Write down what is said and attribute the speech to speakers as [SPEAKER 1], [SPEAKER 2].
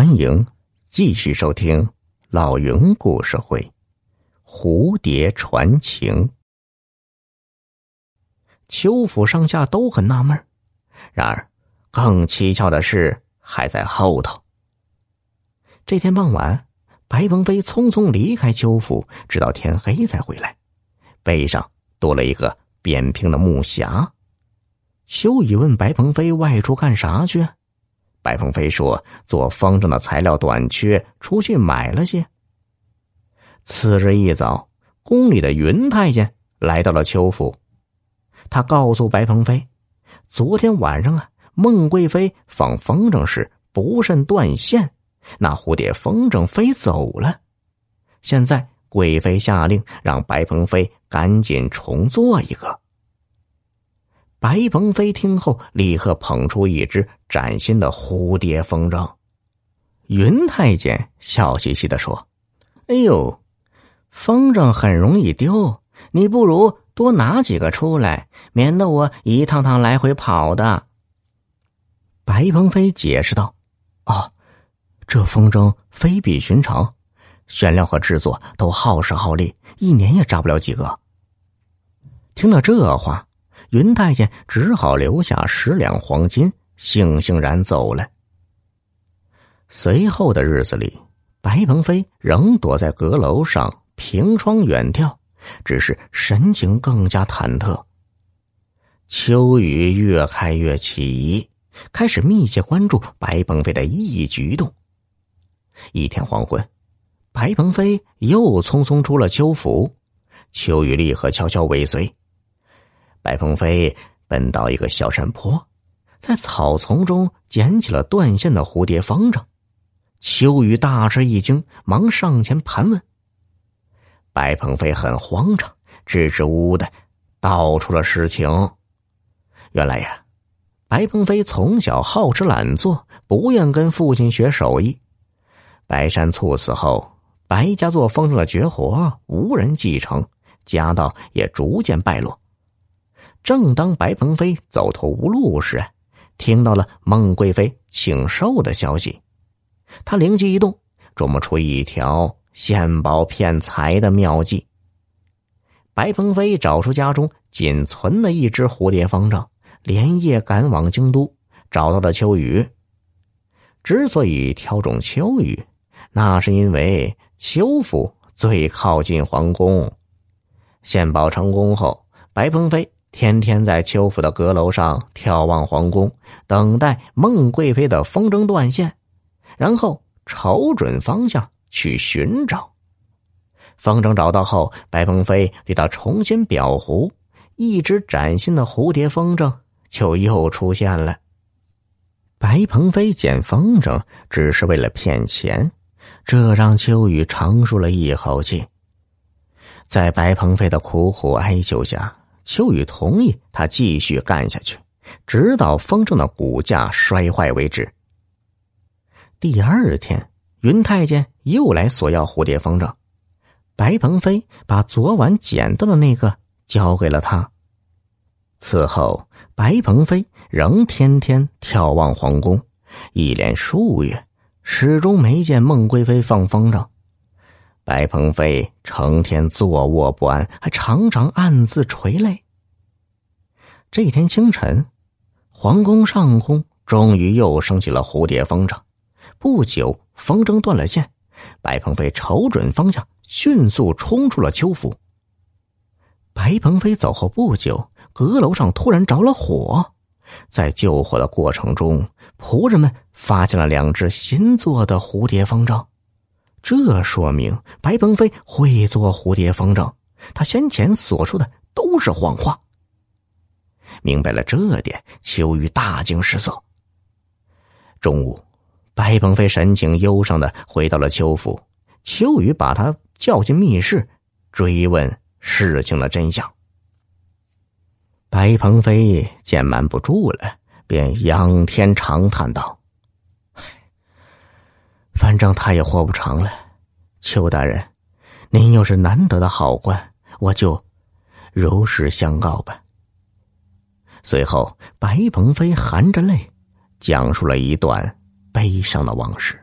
[SPEAKER 1] 欢迎继续收听老云故事会《蝴蝶传情》。邱府上下都很纳闷然而更蹊跷的事还在后头。这天傍晚，白鹏飞匆匆离开邱府，直到天黑才回来，背上多了一个扁平的木匣。邱宇问白鹏飞外出干啥去？白鹏飞说：“做风筝的材料短缺，出去买了些。”次日一早，宫里的云太监来到了邱府，他告诉白鹏飞：“昨天晚上啊，孟贵妃放风筝时不慎断线，那蝴蝶风筝飞走了。现在贵妃下令让白鹏飞赶紧重做一个。”白鹏飞听后，立刻捧出一只崭新的蝴蝶风筝。云太监笑嘻嘻的说：“哎呦，风筝很容易丢，你不如多拿几个出来，免得我一趟趟来回跑的。”白鹏飞解释道：“哦，这风筝非比寻常，选料和制作都耗时耗力，一年也扎不了几个。”听了这话。云太监只好留下十两黄金，悻悻然走了。随后的日子里，白鹏飞仍躲在阁楼上凭窗远眺，只是神情更加忐忑。秋雨越开越起疑，开始密切关注白鹏飞的一举一动。一天黄昏，白鹏飞又匆匆出了邱府，秋雨立刻悄悄尾随。白鹏飞奔到一个小山坡，在草丛中捡起了断线的蝴蝶风筝。秋雨大吃一惊，忙上前盘问。白鹏飞很慌张，支支吾吾的道出了实情。原来呀，白鹏飞从小好吃懒做，不愿跟父亲学手艺。白山猝死后，白家做风筝的绝活无人继承，家道也逐渐败落。正当白鹏飞走投无路时，听到了孟贵妃请寿的消息，他灵机一动，琢磨出一条献宝骗财的妙计。白鹏飞找出家中仅存的一只蝴蝶方丈，连夜赶往京都，找到了秋雨。之所以挑中秋雨，那是因为秋府最靠近皇宫。献宝成功后，白鹏飞。天天在邱府的阁楼上眺望皇宫，等待孟贵妃的风筝断线，然后瞅准方向去寻找。风筝找到后，白鹏飞对他重新裱糊，一只崭新的蝴蝶风筝就又出现了。白鹏飞捡风筝只是为了骗钱，这让秋雨长舒了一口气。在白鹏飞的苦苦哀求下。秋雨同意他继续干下去，直到风筝的骨架摔坏为止。第二天，云太监又来索要蝴蝶风筝，白鹏飞把昨晚捡到的那个交给了他。此后，白鹏飞仍天天眺望皇宫，一连数月，始终没见孟贵妃放风筝。白鹏飞成天坐卧不安，还常常暗自垂泪。这一天清晨，皇宫上空终于又升起了蝴蝶风筝。不久，风筝断了线，白鹏飞瞅准方向，迅速冲出了秋府。白鹏飞走后不久，阁楼上突然着了火，在救火的过程中，仆人们发现了两只新做的蝴蝶风筝。这说明白鹏飞会做蝴蝶风筝，他先前所说的都是谎话。明白了这点，秋雨大惊失色。中午，白鹏飞神情忧伤的回到了邱府，秋雨把他叫进密室，追问事情的真相。白鹏飞见瞒不住了，便仰天长叹道。反正他也活不长了，邱大人，您又是难得的好官，我就如实相告吧。随后，白鹏飞含着泪，讲述了一段悲伤的往事。